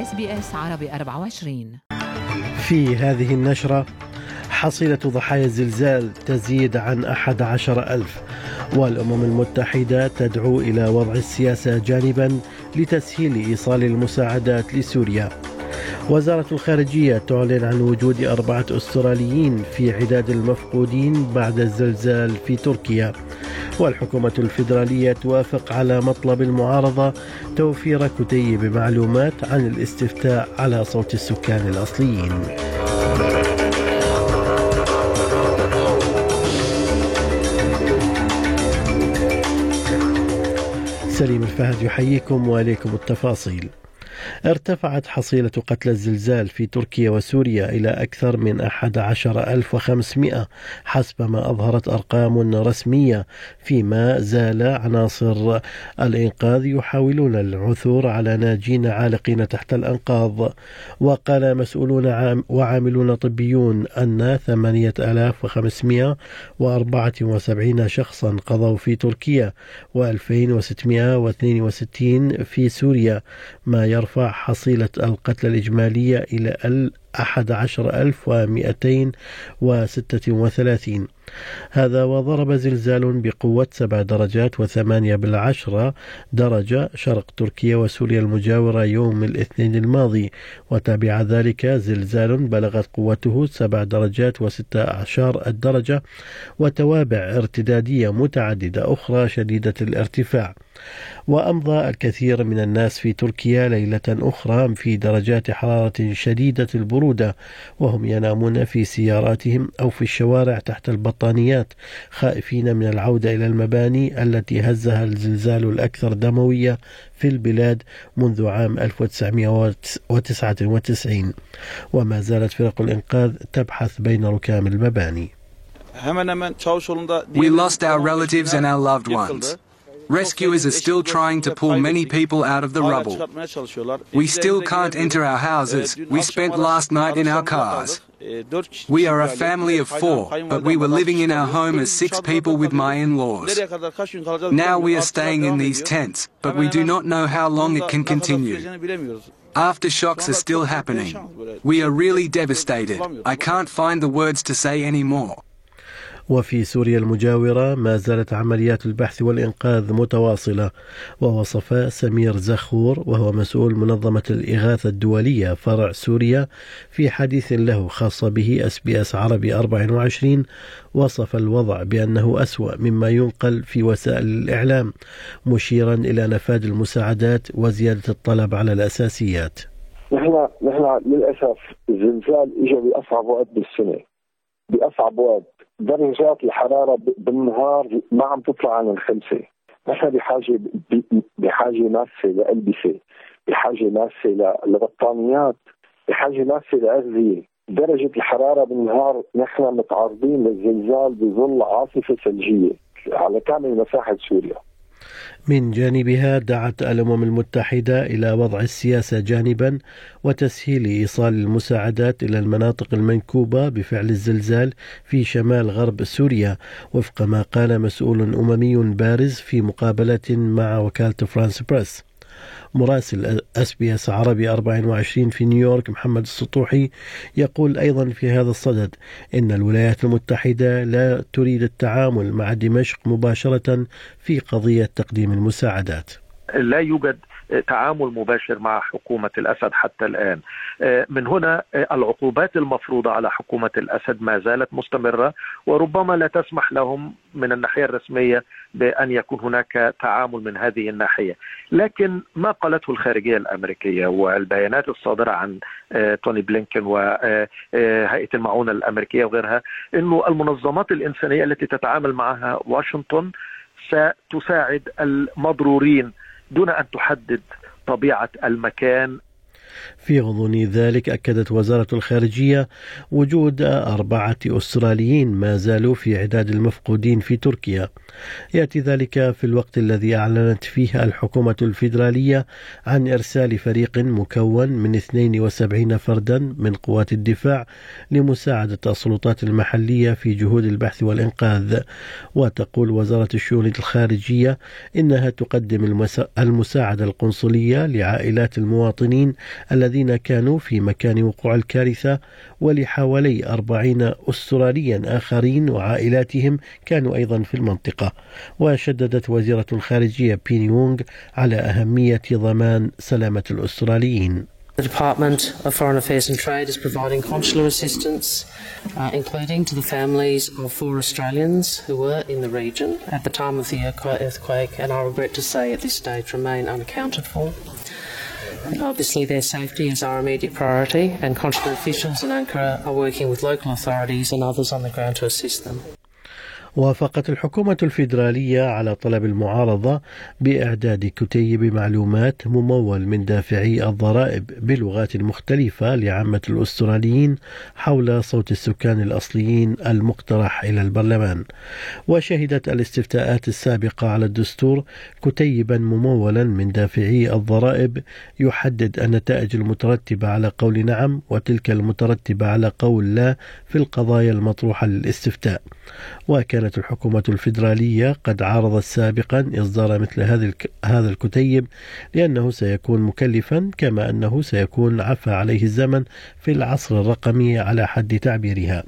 SBS عربي 24 في هذه النشرة حصيلة ضحايا الزلزال تزيد عن أحد عشر ألف والأمم المتحدة تدعو إلى وضع السياسة جانبا لتسهيل إيصال المساعدات لسوريا. وزارة الخارجية تعلن عن وجود أربعة أستراليين في عداد المفقودين بعد الزلزال في تركيا. والحكومة الفيدرالية توافق على مطلب المعارضة توفير كتيب معلومات عن الاستفتاء على صوت السكان الأصليين. سليم الفهد يحييكم وإليكم التفاصيل. ارتفعت حصيلة قتلى الزلزال في تركيا وسوريا إلى أكثر من 11500 حسب ما أظهرت أرقام رسمية فيما زال عناصر الإنقاذ يحاولون العثور على ناجين عالقين تحت الأنقاض. وقال مسؤولون وعاملون طبيون أن 8574 شخصا قضوا في تركيا و2662 في سوريا ما يرفع حصيلة القتلى الإجمالية إلى 11236 هذا وضرب زلزال بقوة سبع درجات وثمانية بالعشرة درجة شرق تركيا وسوريا المجاورة يوم الاثنين الماضي. وتابع ذلك زلزال بلغت قوته سبع درجات وستة عشر الدرجة وتوابع ارتدادية متعددة أخرى شديدة الارتفاع. وأمضى الكثير من الناس في تركيا ليلة أخرى في درجات حرارة شديدة البرودة وهم ينامون في سياراتهم أو في الشوارع تحت البطانيات خائفين من العودة إلى المباني التي هزها الزلزال الأكثر دموية في البلاد منذ عام 1999 وما زالت فرق الإنقاذ تبحث بين ركام المباني We lost our relatives and our loved ones. Rescuers are still trying to pull many people out of the rubble. We still can't enter our houses. We spent last night in our cars. We are a family of four, but we were living in our home as six people with my in laws. Now we are staying in these tents, but we do not know how long it can continue. Aftershocks are still happening. We are really devastated. I can't find the words to say anymore. وفي سوريا المجاورة ما زالت عمليات البحث والإنقاذ متواصلة ووصف سمير زخور وهو مسؤول منظمة الإغاثة الدولية فرع سوريا في حديث له خاص به SBS عربي 24 وصف الوضع بأنه أسوأ مما ينقل في وسائل الإعلام مشيرا إلى نفاذ المساعدات وزيادة الطلب على الأساسيات. نحن نحن للأسف الزلزال إجا بأصعب وقت بالسنة بأصعب وقت. درجات الحرارة بالنهار ما عم تطلع عن الخمسة نحن بحاجة بحاجة ماسة لألبسة بحاجة ماسة لبطانيات بحاجة ماسة لأغذية. درجة الحرارة بالنهار نحن متعرضين للزلزال بظل عاصفة ثلجية على كامل مساحة سوريا. من جانبها دعت الأمم المتحدة إلى وضع السياسة جانبا وتسهيل إيصال المساعدات إلى المناطق المنكوبة بفعل الزلزال في شمال غرب سوريا وفق ما قال مسؤول أممي بارز في مقابلة مع وكالة فرانس بريس. مراسل SBS عربي 24 في نيويورك محمد السطوحي يقول أيضا في هذا الصدد إن الولايات المتحدة لا تريد التعامل مع دمشق مباشرة في قضية تقديم المساعدات. لا يوجد تعامل مباشر مع حكومة الأسد حتى الآن. من هنا العقوبات المفروضة على حكومة الأسد ما زالت مستمرة وربما لا تسمح لهم من الناحية الرسمية بأن يكون هناك تعامل من هذه الناحية. لكن ما قالته الخارجية الأمريكية والبيانات الصادرة عن توني بلينكن وهيئة المعونة الأمريكية وغيرها أنه المنظمات الإنسانية التي تتعامل معها واشنطن ستساعد المضرورين دون أن تحدد طبيعة المكان في غضون ذلك أكدت وزارة الخارجية وجود أربعة أستراليين ما زالوا في عداد المفقودين في تركيا. يأتي ذلك في الوقت الذي أعلنت فيه الحكومة الفيدرالية عن إرسال فريق مكون من 72 فردا من قوات الدفاع لمساعدة السلطات المحلية في جهود البحث والإنقاذ. وتقول وزارة الشؤون الخارجية إنها تقدم المساعدة القنصلية لعائلات المواطنين الذين كانوا في مكان وقوع الكارثة ولحوالي أربعين أستراليا آخرين وعائلاتهم كانوا أيضا في المنطقة وشددت وزيرة الخارجية بيني وونغ على أهمية ضمان سلامة الأستراليين The Department of Foreign Affairs and Trade is providing consular assistance, uh, including to the families of four Australians who were in the region at the time of the earthquake, and I regret to say at this stage remain unaccounted for. Obviously, their safety is our immediate priority, and consular officials in Ankara are working with local authorities and others on the ground to assist them. وافقت الحكومة الفيدرالية على طلب المعارضة بإعداد كتيب معلومات ممول من دافعي الضرائب بلغات مختلفة لعامة الأستراليين حول صوت السكان الأصليين المقترح إلى البرلمان. وشهدت الاستفتاءات السابقة على الدستور كتيبا ممولا من دافعي الضرائب يحدد النتائج المترتبة على قول نعم وتلك المترتبة على قول لا في القضايا المطروحة للاستفتاء. وكانت الحكومة الفيدرالية قد عارضت سابقا إصدار مثل هذا الكتيب لأنه سيكون مكلفا كما أنه سيكون عفى عليه الزمن في العصر الرقمي على حد تعبيرها.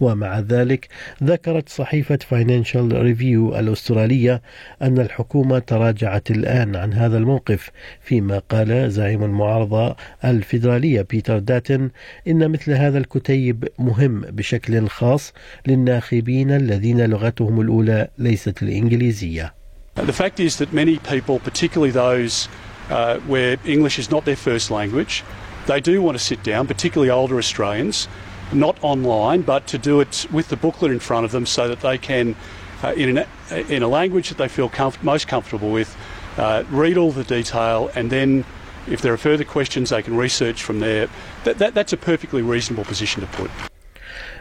ومع ذلك ذكرت صحيفة فاينانشال ريفيو الأسترالية أن الحكومة تراجعت الآن عن هذا الموقف فيما قال زعيم المعارضة الفيدرالية بيتر داتن إن مثل هذا الكتيب مهم بشكل خاص للناخبين الذين لغتهم الأولى ليست الإنجليزية. The fact is that many people, particularly those uh, where English is not their first language, they do want to sit down, particularly older Australians, not online, but to do it with the booklet in front of them so that they can, uh, in, an, in a language that they feel comf- most comfortable with, uh, read all the detail and then if there are further questions they can research from there. That, that, that's a perfectly reasonable position to put.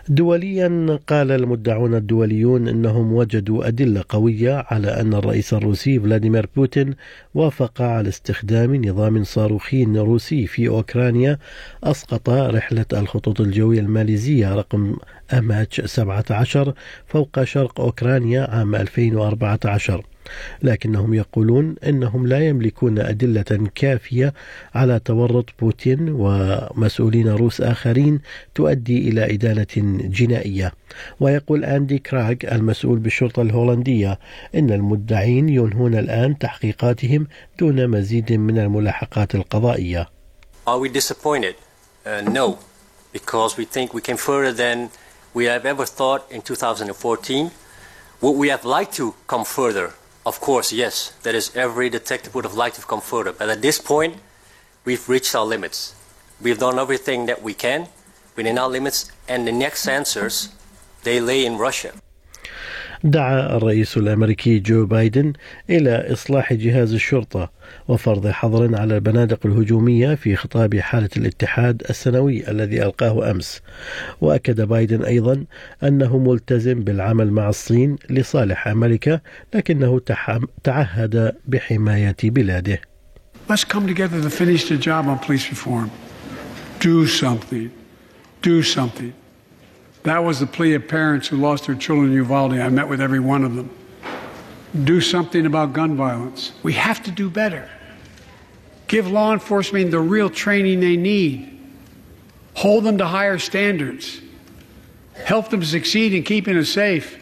دوليا قال المدعون الدوليون إنهم وجدوا أدلة قوية على أن الرئيس الروسي فلاديمير بوتين وافق على استخدام نظام صاروخي روسي في أوكرانيا أسقط رحلة الخطوط الجوية الماليزية رقم اماتش 17 فوق شرق أوكرانيا عام 2014 لكنهم يقولون إنهم لا يملكون أدلة كافية على تورط بوتين ومسؤولين روس آخرين تؤدي إلى ادانه جنائية ويقول أندي كراغ المسؤول بالشرطة الهولندية إن المدعين ينهون الآن تحقيقاتهم دون مزيد من الملاحقات القضائية. Are we disappointed? Uh, no, because we think we came further than we have ever thought in 2014. Would we have liked to come further? Of course, yes. That is, every detective would have liked to have come further. But at this point, we've reached our limits. We've done everything that we can within our limits, and the next answers, they lay in Russia. دعا الرئيس الأمريكي جو بايدن إلى إصلاح جهاز الشرطة وفرض حظر على البنادق الهجومية في خطاب حالة الاتحاد السنوي الذي ألقاه أمس وأكد بايدن أيضا أنه ملتزم بالعمل مع الصين لصالح أمريكا لكنه تعهد بحماية بلاده Let's come together to finish the job on police reform. Do something. Do something. That was the plea of parents who lost their children in Uvalde. I met with every one of them. Do something about gun violence. We have to do better. Give law enforcement the real training they need. Hold them to higher standards. Help them succeed in keeping us safe.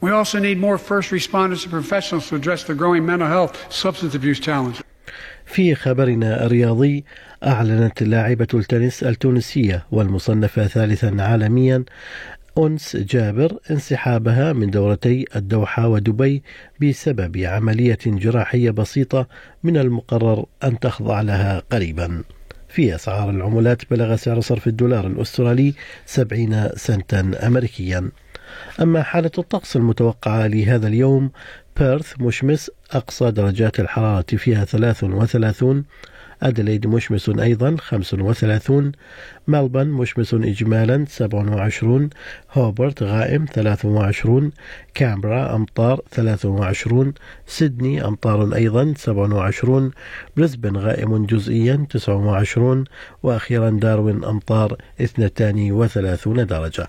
We also need more first responders and professionals to address the growing mental health, substance abuse challenges. في خبرنا الرياضي أعلنت لاعبة التنس التونسية والمصنفة ثالثا عالميا أنس جابر انسحابها من دورتي الدوحة ودبي بسبب عملية جراحية بسيطة من المقرر أن تخضع لها قريبا. في أسعار العملات بلغ سعر صرف الدولار الأسترالي 70 سنتا أمريكيا. أما حالة الطقس المتوقعة لهذا اليوم بيرث مشمس أقصى درجات الحرارة فيها 33 أدليد مشمس أيضا 35 ملبن مشمس إجمالا 27 هوبرت غائم 23 كامبرا أمطار 23 سيدني أمطار أيضا 27 بريسبن غائم جزئيا 29 وأخيرا داروين أمطار 32 درجة.